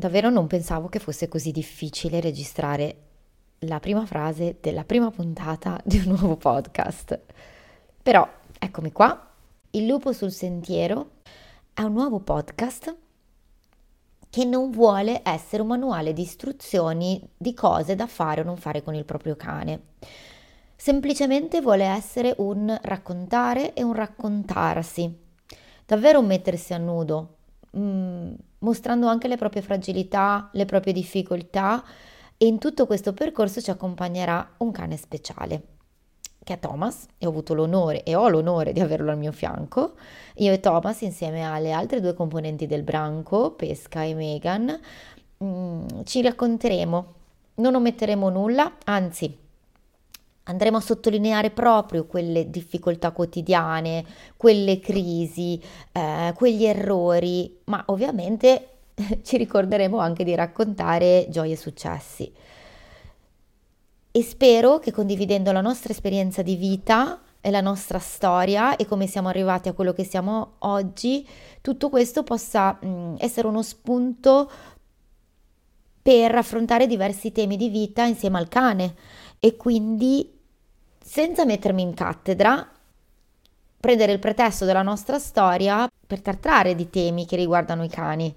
davvero non pensavo che fosse così difficile registrare la prima frase della prima puntata di un nuovo podcast. Però eccomi qua, Il lupo sul sentiero è un nuovo podcast che non vuole essere un manuale di istruzioni di cose da fare o non fare con il proprio cane. Semplicemente vuole essere un raccontare e un raccontarsi, davvero un mettersi a nudo, mm, mostrando anche le proprie fragilità, le proprie difficoltà e in tutto questo percorso ci accompagnerà un cane speciale che è Thomas e ho avuto l'onore e ho l'onore di averlo al mio fianco. Io e Thomas insieme alle altre due componenti del branco, Pesca e Megan, mm, ci racconteremo, non ometteremo nulla, anzi andremo a sottolineare proprio quelle difficoltà quotidiane, quelle crisi, eh, quegli errori, ma ovviamente ci ricorderemo anche di raccontare gioie e successi. E spero che condividendo la nostra esperienza di vita e la nostra storia e come siamo arrivati a quello che siamo oggi, tutto questo possa mh, mm, essere uno spunto per affrontare diversi temi di vita insieme al cane e quindi senza mettermi in cattedra, prendere il pretesto della nostra storia per trattare di temi che riguardano i cani.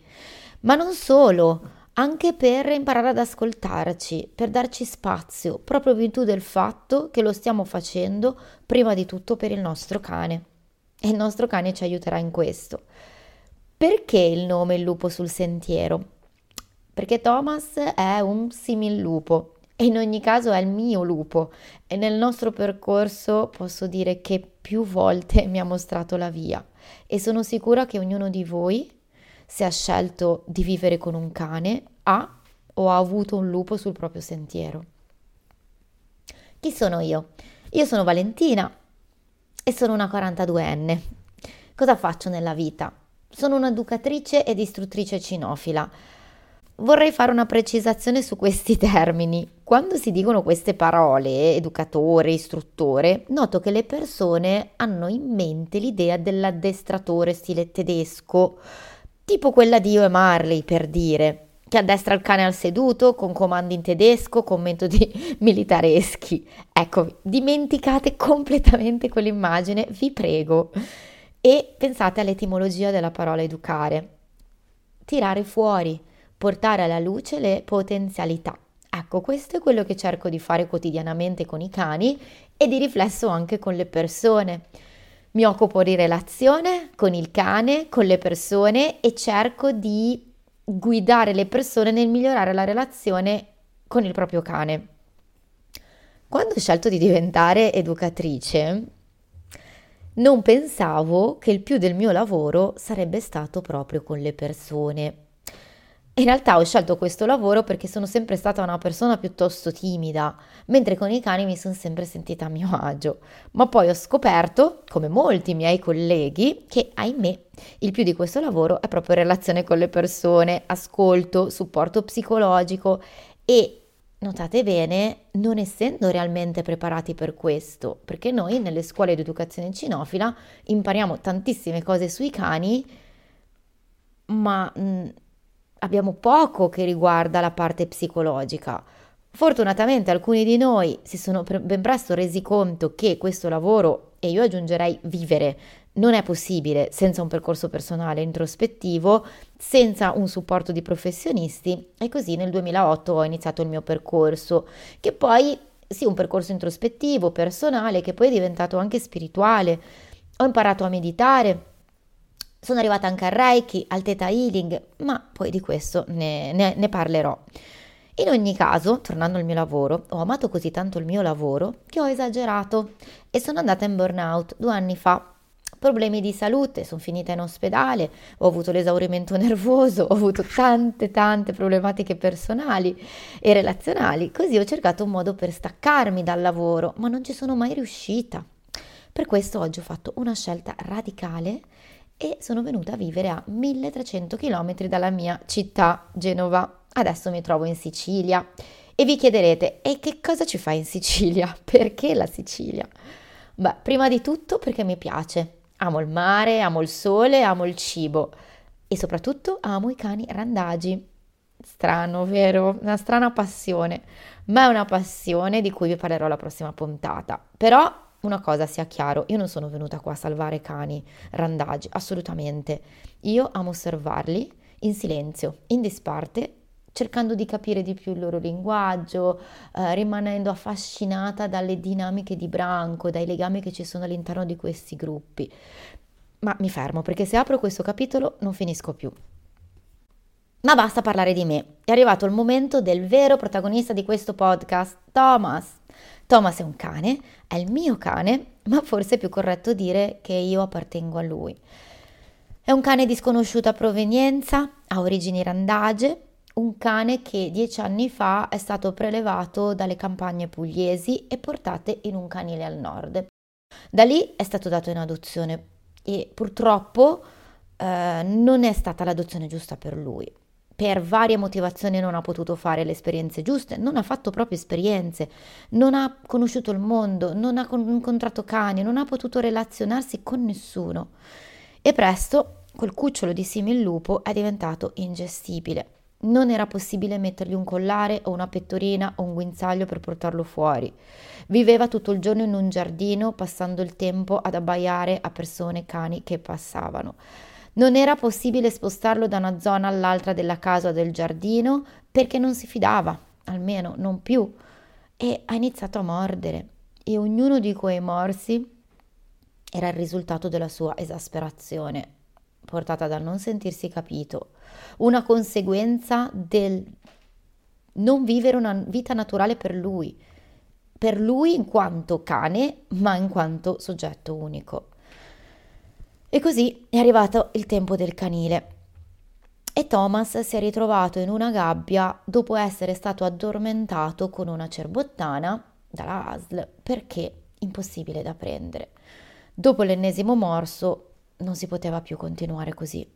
Ma non solo, anche per imparare ad ascoltarci, per darci spazio, proprio in virtù del fatto che lo stiamo facendo prima di tutto per il nostro cane. E il nostro cane ci aiuterà in questo. Perché il nome Il lupo sul sentiero? Perché Thomas è un simil lupo, e in ogni caso è il mio lupo e nel nostro percorso posso dire che più volte mi ha mostrato la via e sono sicura che ognuno di voi, se ha scelto di vivere con un cane, ha o ha avuto un lupo sul proprio sentiero. Chi sono io? Io sono Valentina e sono una 42enne. Cosa faccio nella vita? Sono un'educatrice ed istruttrice cinofila Vorrei fare una precisazione su questi termini. Quando si dicono queste parole, educatore, istruttore, noto che le persone hanno in mente l'idea dell'addestratore stile tedesco, tipo quella di Io e Marley per dire, che addestra il cane al seduto con comandi in tedesco, con metodi militareschi. Ecco, dimenticate completamente quell'immagine, vi prego. E pensate all'etimologia della parola educare. Tirare fuori portare alla luce le potenzialità. Ecco, questo è quello che cerco di fare quotidianamente con i cani e di riflesso anche con le persone. Mi occupo di relazione con il cane, con le persone e cerco di guidare le persone nel migliorare la relazione con il proprio cane. Quando ho scelto di diventare educatrice, non pensavo che il più del mio lavoro sarebbe stato proprio con le persone. In realtà ho scelto questo lavoro perché sono sempre stata una persona piuttosto timida, mentre con i cani mi sono sempre sentita a mio agio. Ma poi ho scoperto, come molti miei colleghi, che ahimè il più di questo lavoro è proprio relazione con le persone, ascolto, supporto psicologico e Notate bene, non essendo realmente preparati per questo, perché noi nelle scuole di educazione cinofila impariamo tantissime cose sui cani, ma mh, abbiamo poco che riguarda la parte psicologica. Fortunatamente alcuni di noi si sono ben presto resi conto che questo lavoro, e io aggiungerei vivere, non è possibile senza un percorso personale introspettivo, senza un supporto di professionisti e così nel 2008 ho iniziato il mio percorso, che poi sì, un percorso introspettivo, personale, che poi è diventato anche spirituale. Ho imparato a meditare, sono arrivata anche al Reiki, al Theta Healing, ma poi di questo ne, ne, ne parlerò. In ogni caso, tornando al mio lavoro, ho amato così tanto il mio lavoro che ho esagerato e sono andata in burnout due anni fa. Problemi di salute, sono finita in ospedale, ho avuto l'esaurimento nervoso, ho avuto tante tante problematiche personali e relazionali, così ho cercato un modo per staccarmi dal lavoro, ma non ci sono mai riuscita. Per questo oggi ho fatto una scelta radicale e sono venuta a vivere a 1300 km dalla mia città, Genova. Adesso mi trovo in Sicilia e vi chiederete, e che cosa ci fai in Sicilia? Perché la Sicilia? Beh, prima di tutto perché mi piace. Amo il mare, amo il sole, amo il cibo e soprattutto amo i cani randagi. Strano, vero? Una strana passione, ma è una passione di cui vi parlerò la prossima puntata. Però una cosa sia chiaro, io non sono venuta qua a salvare cani randagi, assolutamente. Io amo osservarli in silenzio, in disparte, cercando di capire di più il loro linguaggio, eh, rimanendo affascinata dalle dinamiche di branco, dai legami che ci sono all'interno di questi gruppi. Ma mi fermo perché se apro questo capitolo non finisco più. Ma basta parlare di me. È arrivato il momento del vero protagonista di questo podcast, Thomas. Thomas è un cane, è il mio cane, ma forse è più corretto dire che io appartengo a lui. È un cane di sconosciuta provenienza, ha origini randage, un cane che dieci anni fa è stato prelevato dalle campagne pugliesi e portate in un canile al nord. Da lì è stato dato in adozione e purtroppo eh, non è stata l'adozione giusta per lui per varie motivazioni non ha potuto fare le esperienze giuste, non ha fatto proprio esperienze, non ha conosciuto il mondo, non ha incontrato cani, non ha potuto relazionarsi con nessuno. E presto quel cucciolo di simil lupo è diventato ingestibile. Non era possibile mettergli un collare o una pettorina o un guinzaglio per portarlo fuori. Viveva tutto il giorno in un giardino, passando il tempo ad abbaiare a persone cani che passavano. Non era possibile spostarlo da una zona all'altra della casa o del giardino perché non si fidava, almeno non più, e ha iniziato a mordere. E ognuno di quei morsi era il risultato della sua esasperazione, portata dal non sentirsi capito, una conseguenza del non vivere una vita naturale per lui, per lui in quanto cane, ma in quanto soggetto unico. E così è arrivato il tempo del canile. E Thomas si è ritrovato in una gabbia dopo essere stato addormentato con una cerbottana dalla ASL perché impossibile da prendere. Dopo l'ennesimo morso non si poteva più continuare così.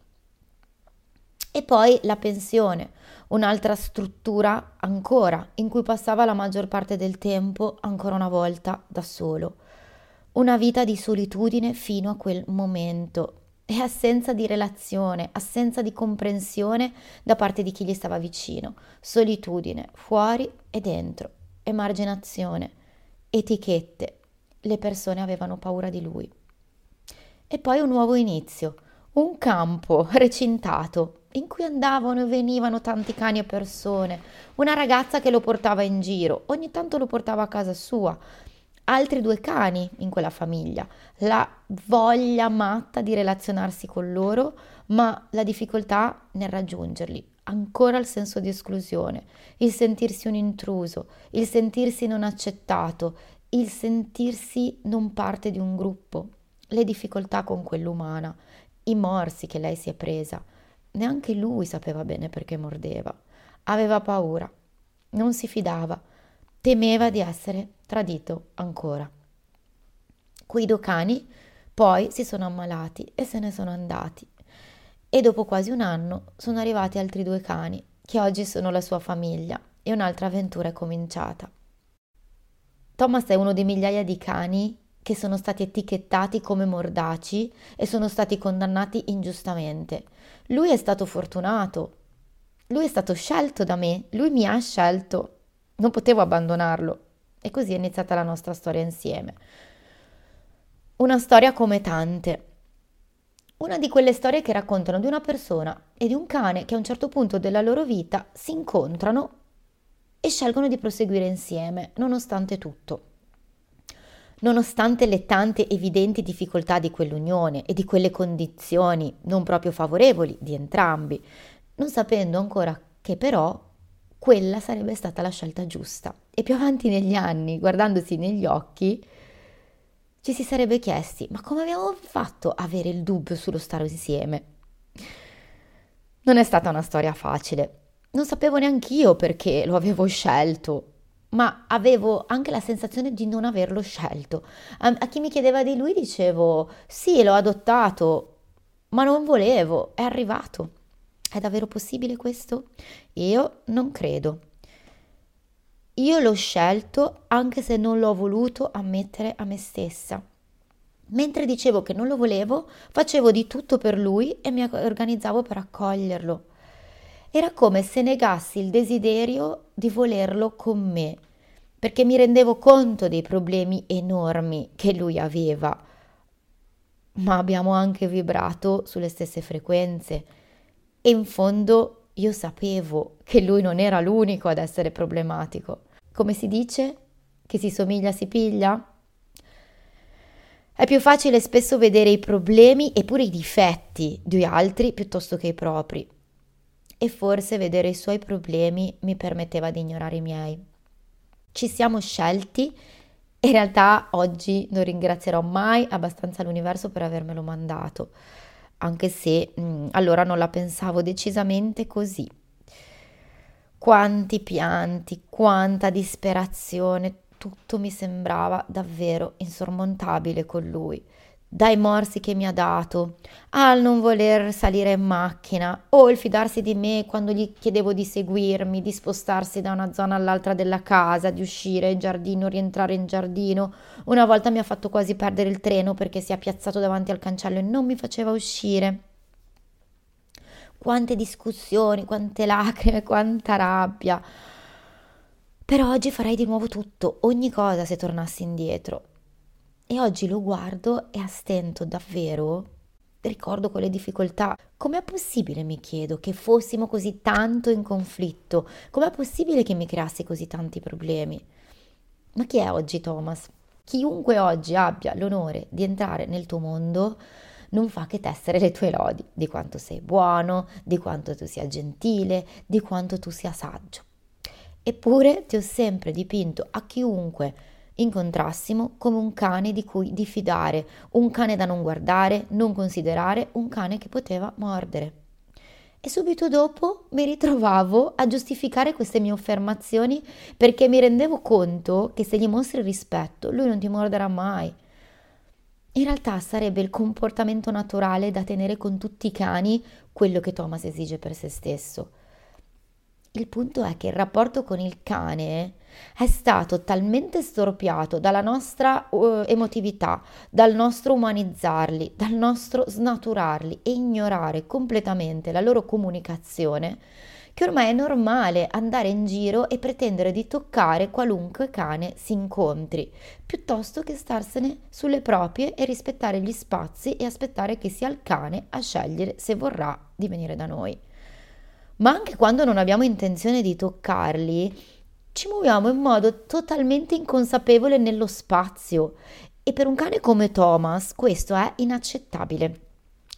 E poi la pensione, un'altra struttura ancora in cui passava la maggior parte del tempo ancora una volta da solo una vita di solitudine fino a quel momento e assenza di relazione, assenza di comprensione da parte di chi gli stava vicino, solitudine fuori e dentro, emarginazione, etichette. Le persone avevano paura di lui. E poi un nuovo inizio, un campo recintato in cui andavano e venivano tanti cani e persone, una ragazza che lo portava in giro, ogni tanto lo portava a casa sua, altri due cani in quella famiglia, la voglia matta di relazionarsi con loro, ma la difficoltà nel raggiungerli, ancora il senso di esclusione, il sentirsi un intruso, il sentirsi non accettato, il sentirsi non parte di un gruppo, le difficoltà con quell'umana, i morsi che lei si è presa. Neanche lui sapeva bene perché mordeva. Aveva paura, non si fidava, temeva di essere tradito ancora. Quei due cani poi si sono ammalati e se ne sono andati. E dopo quasi un anno sono arrivati altri due cani, che oggi sono la sua famiglia, e un'altra avventura è cominciata. Thomas è uno dei migliaia di cani che sono stati etichettati come mordaci e sono stati condannati ingiustamente. Lui è stato fortunato, lui è stato scelto da me, lui mi ha scelto, non potevo abbandonarlo. E così è iniziata la nostra storia insieme. Una storia come tante. Una di quelle storie che raccontano di una persona e di un cane che a un certo punto della loro vita si incontrano e scelgono di proseguire insieme, nonostante tutto. Nonostante le tante evidenti difficoltà di quell'unione e di quelle condizioni non proprio favorevoli di entrambi, non sapendo ancora che però quella sarebbe stata la scelta giusta. E più avanti negli anni, guardandosi negli occhi, ci si sarebbe chiesti, ma come abbiamo fatto a avere il dubbio sullo stare insieme? Non è stata una storia facile. Non sapevo neanche io perché lo avevo scelto, ma avevo anche la sensazione di non averlo scelto. A, a chi mi chiedeva di lui dicevo, sì, l'ho adottato, ma non volevo, è arrivato. È davvero possibile questo? Io non credo. Io l'ho scelto anche se non l'ho voluto ammettere a me stessa. Mentre dicevo che non lo volevo, facevo di tutto per lui e mi organizzavo per accoglierlo. Era come se negassi il desiderio di volerlo con me, perché mi rendevo conto dei problemi enormi che lui aveva. Ma abbiamo anche vibrato sulle stesse frequenze e in fondo io sapevo che lui non era l'unico ad essere problematico. Come si dice? Che si somiglia si piglia? È più facile spesso vedere i problemi e pure i difetti di altri piuttosto che i propri. E forse vedere i suoi problemi mi permetteva di ignorare i miei. Ci siamo scelti e in realtà oggi non ringrazierò mai abbastanza l'universo per avermelo mandato, anche se mh, mm, allora non la pensavo decisamente così. Quanti pianti, quanta disperazione, tutto mi sembrava davvero insormontabile con lui. Dai morsi che mi ha dato, al non voler salire in macchina, o il fidarsi di me quando gli chiedevo di seguirmi, di spostarsi da una zona all'altra della casa, di uscire in giardino, rientrare in giardino. Una volta mi ha fatto quasi perdere il treno perché si è piazzato davanti al cancello e non mi faceva uscire. Quante discussioni, quante lacrime, quanta rabbia. Però oggi farei di nuovo tutto, ogni cosa se tornassi indietro. E oggi lo guardo e a stento davvero ricordo quelle difficoltà. Com'è possibile, mi chiedo, che fossimo così tanto in conflitto? Com'è possibile che mi creassi così tanti problemi? Ma chi è oggi Thomas? Chiunque oggi abbia l'onore di entrare nel tuo mondo non fa che tessere le tue lodi di quanto sei buono, di quanto tu sia gentile, di quanto tu sia saggio. Eppure ti ho sempre dipinto a chiunque incontrassimo come un cane di cui diffidare, un cane da non guardare, non considerare, un cane che poteva mordere. E subito dopo mi ritrovavo a giustificare queste mie affermazioni perché mi rendevo conto che se gli mostri rispetto, lui non ti morderà mai. In realtà sarebbe il comportamento naturale da tenere con tutti i cani quello che Thomas esige per se stesso. Il punto è che il rapporto con il cane è stato talmente storpiato dalla nostra uh, emotività, dal nostro umanizzarli, dal nostro snaturarli e ignorare completamente la loro comunicazione, che ormai è normale andare in giro e pretendere di toccare qualunque cane si incontri, piuttosto che starsene sulle proprie e rispettare gli spazi e aspettare che sia il cane a scegliere se vorrà di venire da noi. Ma anche quando non abbiamo intenzione di toccarli, ci muoviamo in modo totalmente inconsapevole nello spazio e per un cane come Thomas questo è inaccettabile.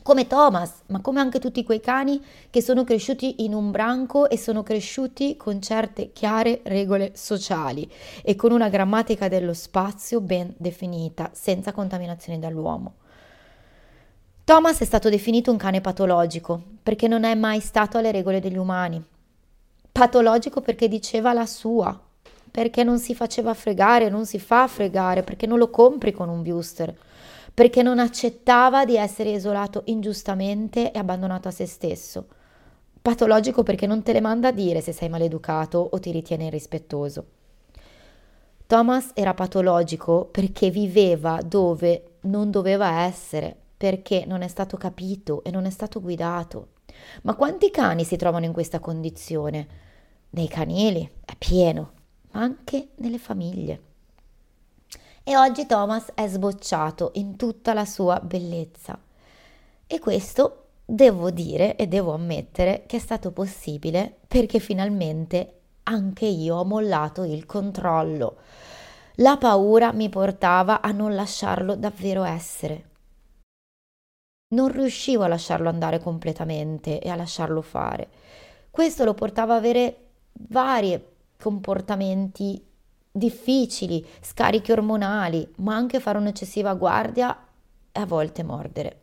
Come Thomas, ma come anche tutti quei cani che sono cresciuti in un branco e sono cresciuti con certe chiare regole sociali e con una grammatica dello spazio ben definita, senza contaminazioni dall'uomo. Thomas è stato definito un cane patologico perché non è mai stato alle regole degli umani. Patologico perché diceva la sua, perché non si faceva fregare, non si fa fregare, perché non lo compri con un booster, perché non accettava di essere isolato ingiustamente e abbandonato a se stesso. Patologico perché non te le manda a dire se sei maleducato o ti ritiene irrispettoso. Thomas era patologico perché viveva dove non doveva essere, perché non è stato capito e non è stato guidato. Ma quanti cani si trovano in questa condizione? Nei canili è pieno, ma anche nelle famiglie. E oggi Thomas è sbocciato in tutta la sua bellezza. E questo devo dire e devo ammettere che è stato possibile perché finalmente anche io ho mollato il controllo. La paura mi portava a non lasciarlo davvero essere non riuscivo a lasciarlo andare completamente e a lasciarlo fare. Questo lo portava ad avere vari comportamenti difficili, scarichi ormonali, ma anche fare un'eccessiva guardia e a volte mordere.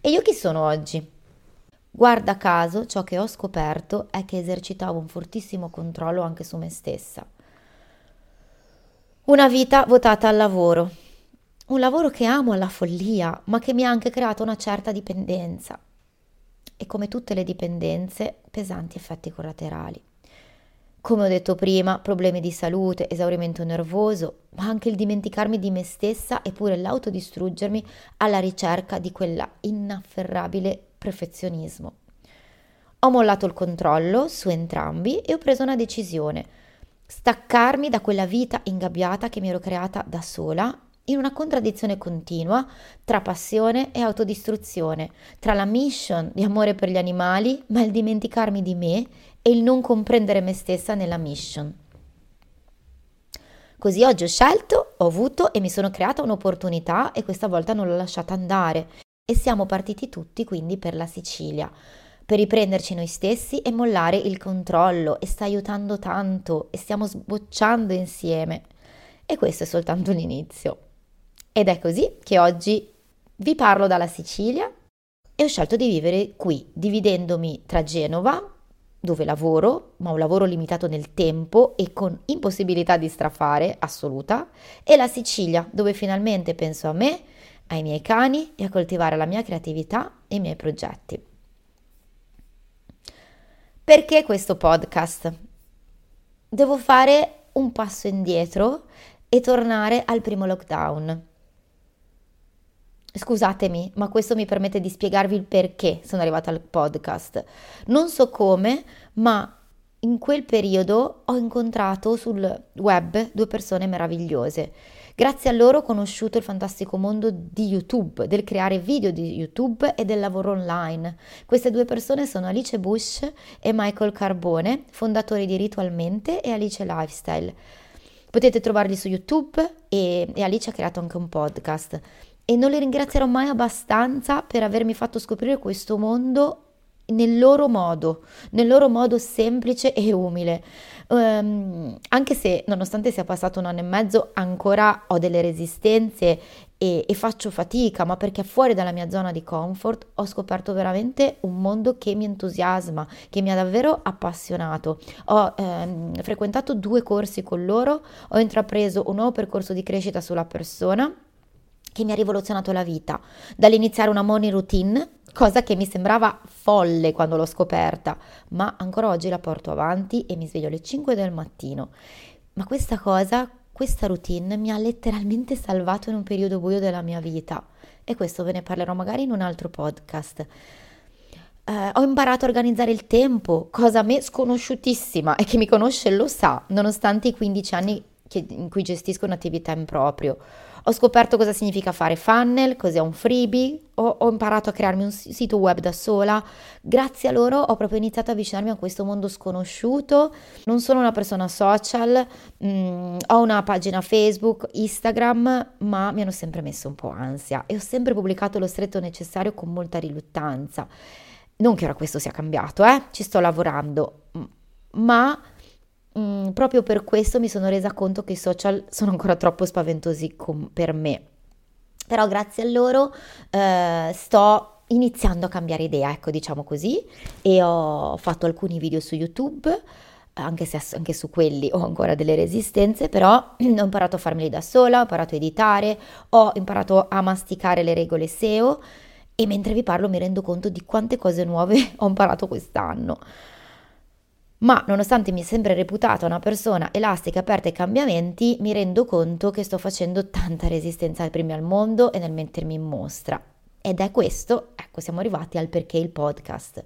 E io chi sono oggi? Guarda caso, ciò che ho scoperto è che esercitavo un fortissimo controllo anche su me stessa. Una vita votata al lavoro, un lavoro che amo alla follia, ma che mi ha anche creato una certa dipendenza. E come tutte le dipendenze, pesanti effetti collaterali. Come ho detto prima, problemi di salute, esaurimento nervoso, ma anche il dimenticarmi di me stessa e pure l'autodistruggermi alla ricerca di quella inafferrabile perfezionismo. Ho mollato il controllo su entrambi e ho preso una decisione. Staccarmi da quella vita ingabbiata che mi ero creata da sola in una contraddizione continua tra passione e autodistruzione, tra la mission di amore per gli animali, ma il dimenticarmi di me e il non comprendere me stessa nella mission. Così oggi ho scelto, ho avuto e mi sono creata un'opportunità e questa volta non l'ho lasciata andare. E siamo partiti tutti quindi per la Sicilia, per riprenderci noi stessi e mollare il controllo e sta aiutando tanto e stiamo sbocciando insieme. E questo è soltanto l'inizio. Ed è così che oggi vi parlo dalla Sicilia e ho scelto di vivere qui, dividendomi tra Genova, dove lavoro, ma un lavoro limitato nel tempo e con impossibilità di strafare assoluta, e la Sicilia, dove finalmente penso a me, ai miei cani e a coltivare la mia creatività e i miei progetti. Perché questo podcast? Devo fare un passo indietro e tornare al primo lockdown. Scusatemi, ma questo mi permette di spiegarvi il perché sono arrivata al podcast. Non so come, ma in quel periodo ho incontrato sul web due persone meravigliose. Grazie a loro ho conosciuto il fantastico mondo di YouTube, del creare video di YouTube e del lavoro online. Queste due persone sono Alice Bush e Michael Carbone, fondatori di Ritualmente e Alice Lifestyle. Potete trovarli su YouTube e, e Alice ha creato anche un podcast e non li ringrazierò mai abbastanza per avermi fatto scoprire questo mondo nel loro modo, nel loro modo semplice e umile. Um, anche se nonostante sia passato un anno e mezzo ancora ho delle resistenze e, e, faccio fatica, ma perché fuori dalla mia zona di comfort ho scoperto veramente un mondo che mi entusiasma, che mi ha davvero appassionato. Ho ehm, frequentato due corsi con loro, ho intrapreso un nuovo percorso di crescita sulla persona che mi ha rivoluzionato la vita, dall'iniziare una morning routine, cosa che mi sembrava folle quando l'ho scoperta, ma ancora oggi la porto avanti e mi sveglio alle 5 del mattino. Ma questa cosa, questa routine mi ha letteralmente salvato in un periodo buio della mia vita e questo ve ne parlerò magari in un altro podcast. Uh, ho imparato a organizzare il tempo, cosa a me sconosciutissima e chi mi conosce lo sa, nonostante i 15 anni che, in cui gestisco un'attività in proprio. Ho scoperto cosa significa fare funnel, cos'è un freebie, ho, ho, imparato a crearmi un sito web da sola. Grazie a loro ho proprio iniziato ad avvicinarmi a questo mondo sconosciuto. Non sono una persona social, mh, mm, ho una pagina Facebook, Instagram, ma mi hanno sempre messo un po' ansia e ho sempre pubblicato lo stretto necessario con molta riluttanza. Non che ora questo sia cambiato, eh? ci sto lavorando, ma Mm, proprio per questo mi sono resa conto che i social sono ancora troppo spaventosi com- per me. Però grazie a loro eh, sto iniziando a cambiare idea, ecco diciamo così, e ho fatto alcuni video su YouTube, anche se anche su quelli ho ancora delle resistenze, però ho imparato a farmeli da sola, ho imparato a editare, ho imparato a masticare le regole SEO e mentre vi parlo mi rendo conto di quante cose nuove ho imparato quest'anno ma nonostante mi è sempre reputata una persona elastica, aperta ai cambiamenti, mi rendo conto che sto facendo tanta resistenza ai primi al mondo e nel mettermi in mostra. Ed è questo, ecco, siamo arrivati al perché il podcast.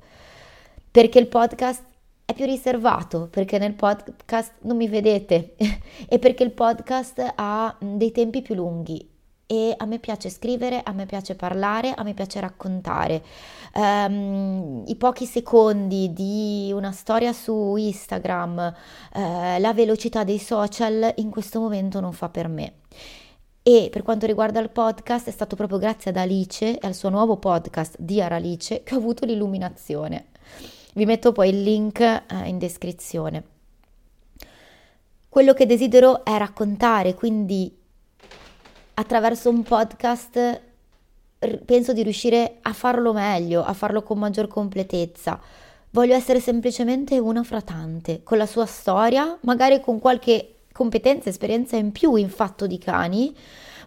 Perché il podcast è più riservato, perché nel podcast non mi vedete e perché il podcast ha dei tempi più lunghi e a me piace scrivere, a me piace parlare, a me piace raccontare. Um, I pochi secondi di una storia su Instagram, uh, la velocità dei social in questo momento non fa per me. E per quanto riguarda il podcast, è stato proprio grazie ad Alice e al suo nuovo podcast di Aralice che ho avuto l'illuminazione. Vi metto poi il link uh, in descrizione. Quello che desidero è raccontare, quindi attraverso un podcast penso di riuscire a farlo meglio, a farlo con maggior completezza. Voglio essere semplicemente una fra tante, con la sua storia, magari con qualche competenza, esperienza in più in fatto di cani,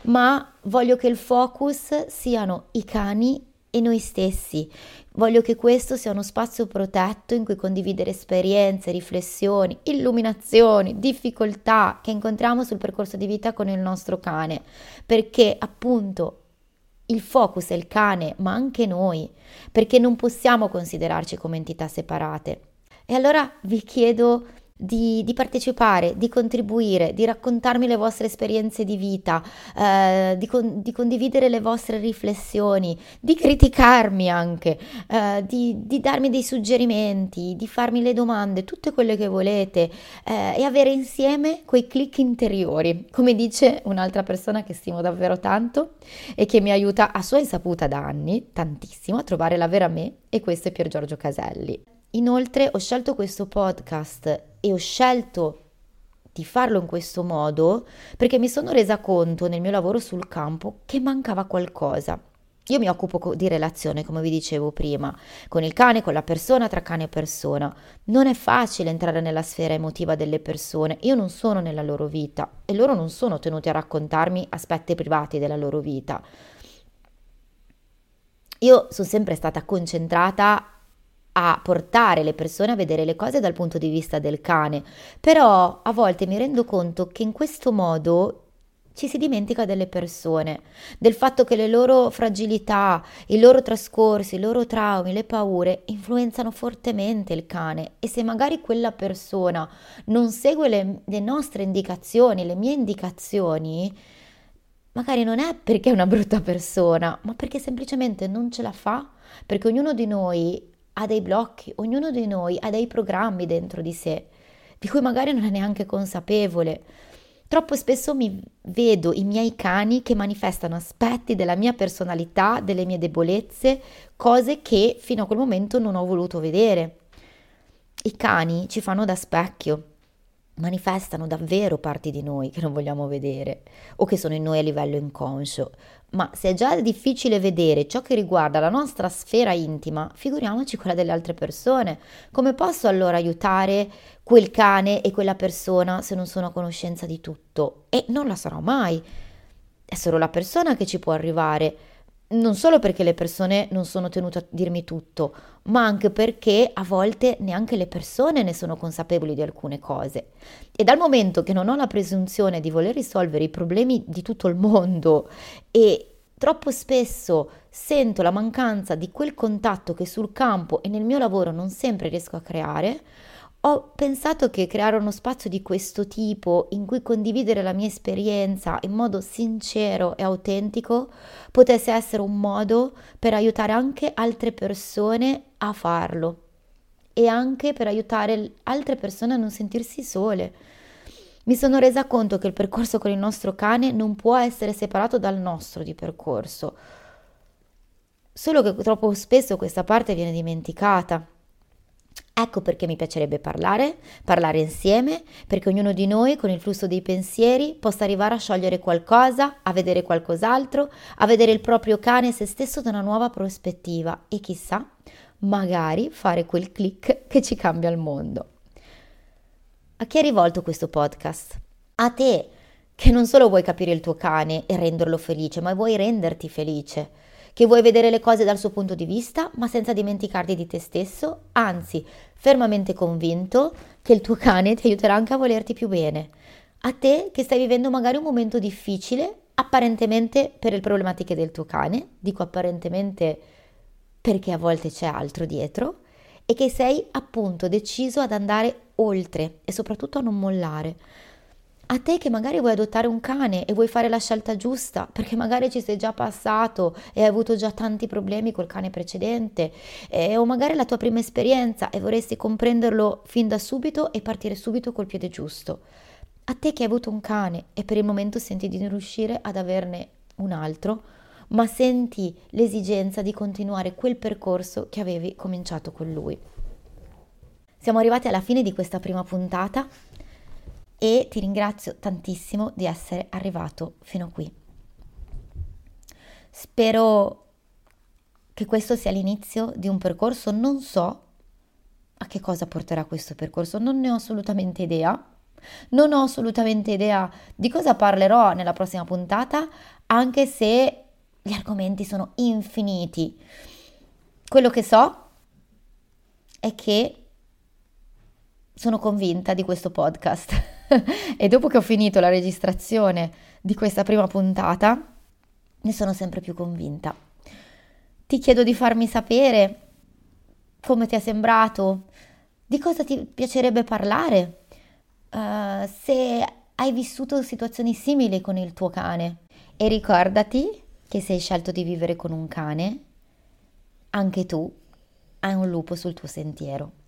ma voglio che il focus siano i cani e noi stessi. Voglio che questo sia uno spazio protetto in cui condividere esperienze, riflessioni, illuminazioni, difficoltà che incontriamo sul percorso di vita con il nostro cane, perché appunto Il focus è il cane, ma anche noi, perché non possiamo considerarci come entità separate. E allora vi chiedo di, di, partecipare, di contribuire, di raccontarmi le vostre esperienze di vita, eh, di, con, di, condividere le vostre riflessioni, di criticarmi anche, eh, di, di, darmi dei suggerimenti, di farmi le domande, tutte quelle che volete eh, e avere insieme quei click interiori, come dice un'altra persona che stimo davvero tanto e che mi aiuta a sua insaputa da anni, tantissimo, a trovare la vera me e questo è Pier Giorgio Caselli. Inoltre ho scelto questo podcast e ho scelto di farlo in questo modo perché mi sono resa conto nel mio lavoro sul campo che mancava qualcosa. Io mi occupo di relazione, come vi dicevo prima, con il cane, con la persona, tra cane e persona. Non è facile entrare nella sfera emotiva delle persone. Io non sono nella loro vita e loro non sono tenuti a raccontarmi aspetti privati della loro vita. Io sono sempre stata concentrata a portare le persone a vedere le cose dal punto di vista del cane, però a volte mi rendo conto che in questo modo ci si dimentica delle persone, del fatto che le loro fragilità, i loro trascorsi, i loro traumi, le paure influenzano fortemente il cane. E se magari quella persona non segue le, le nostre indicazioni, le mie indicazioni, magari non è perché è una brutta persona, ma perché semplicemente non ce la fa, perché ognuno di noi ha dei blocchi, ognuno di noi ha dei programmi dentro di sé, di cui magari non è neanche consapevole. Troppo spesso mi vedo i miei cani che manifestano aspetti della mia personalità, delle mie debolezze, cose che fino a quel momento non ho voluto vedere. I cani ci fanno da specchio manifestano davvero parti di noi che non vogliamo vedere o che sono in noi a livello inconscio. Ma se è già difficile vedere ciò che riguarda la nostra sfera intima, figuriamoci quella delle altre persone. Come posso allora aiutare quel cane e quella persona se non sono a conoscenza di tutto? E non la sarò mai. È solo la persona che ci può arrivare non solo perché le persone non sono tenute a dirmi tutto, ma anche perché a volte neanche le persone ne sono consapevoli di alcune cose. E dal momento che non ho la presunzione di voler risolvere i problemi di tutto il mondo e troppo spesso sento la mancanza di quel contatto che sul campo e nel mio lavoro non sempre riesco a creare, ho pensato che creare uno spazio di questo tipo in cui condividere la mia esperienza in modo sincero e autentico potesse essere un modo per aiutare anche altre persone a farlo e anche per aiutare altre persone a non sentirsi sole. Mi sono resa conto che il percorso con il nostro cane non può essere separato dal nostro di percorso, solo che troppo spesso questa parte viene dimenticata. Ecco perché mi piacerebbe parlare, parlare insieme, perché ognuno di noi con il flusso dei pensieri possa arrivare a sciogliere qualcosa, a vedere qualcos'altro, a vedere il proprio cane e se stesso da una nuova prospettiva e chissà, magari fare quel click che ci cambia il mondo. A chi è rivolto questo podcast? A te, che non solo vuoi capire il tuo cane e renderlo felice, ma vuoi renderti felice che vuoi vedere le cose dal suo punto di vista, ma senza dimenticarti di te stesso, anzi, fermamente convinto che il tuo cane ti aiuterà anche a volerti più bene. A te che stai vivendo magari un momento difficile, apparentemente per le problematiche del tuo cane, dico apparentemente perché a volte c'è altro dietro, e che sei appunto deciso ad andare oltre e soprattutto a non mollare. A te che magari vuoi adottare un cane e vuoi fare la scelta giusta, perché magari ci sei già passato e hai avuto già tanti problemi col cane precedente, eh, o magari è la tua prima esperienza e vorresti comprenderlo fin da subito e partire subito col piede giusto. A te che hai avuto un cane e per il momento senti di non riuscire ad averne un altro, ma senti l'esigenza di continuare quel percorso che avevi cominciato con lui. Siamo arrivati alla fine di questa prima puntata e ti ringrazio tantissimo di essere arrivato fino qui. Spero che questo sia l'inizio di un percorso, non so a che cosa porterà questo percorso, non ne ho assolutamente idea. Non ho assolutamente idea di cosa parlerò nella prossima puntata, anche se gli argomenti sono infiniti. Quello che so è che sono convinta di questo podcast. e dopo che ho finito la registrazione di questa prima puntata, ne sono sempre più convinta. Ti chiedo di farmi sapere come ti è sembrato, di cosa ti piacerebbe parlare, uh, se hai vissuto situazioni simili con il tuo cane. E ricordati che se hai scelto di vivere con un cane, anche tu hai un lupo sul tuo sentiero.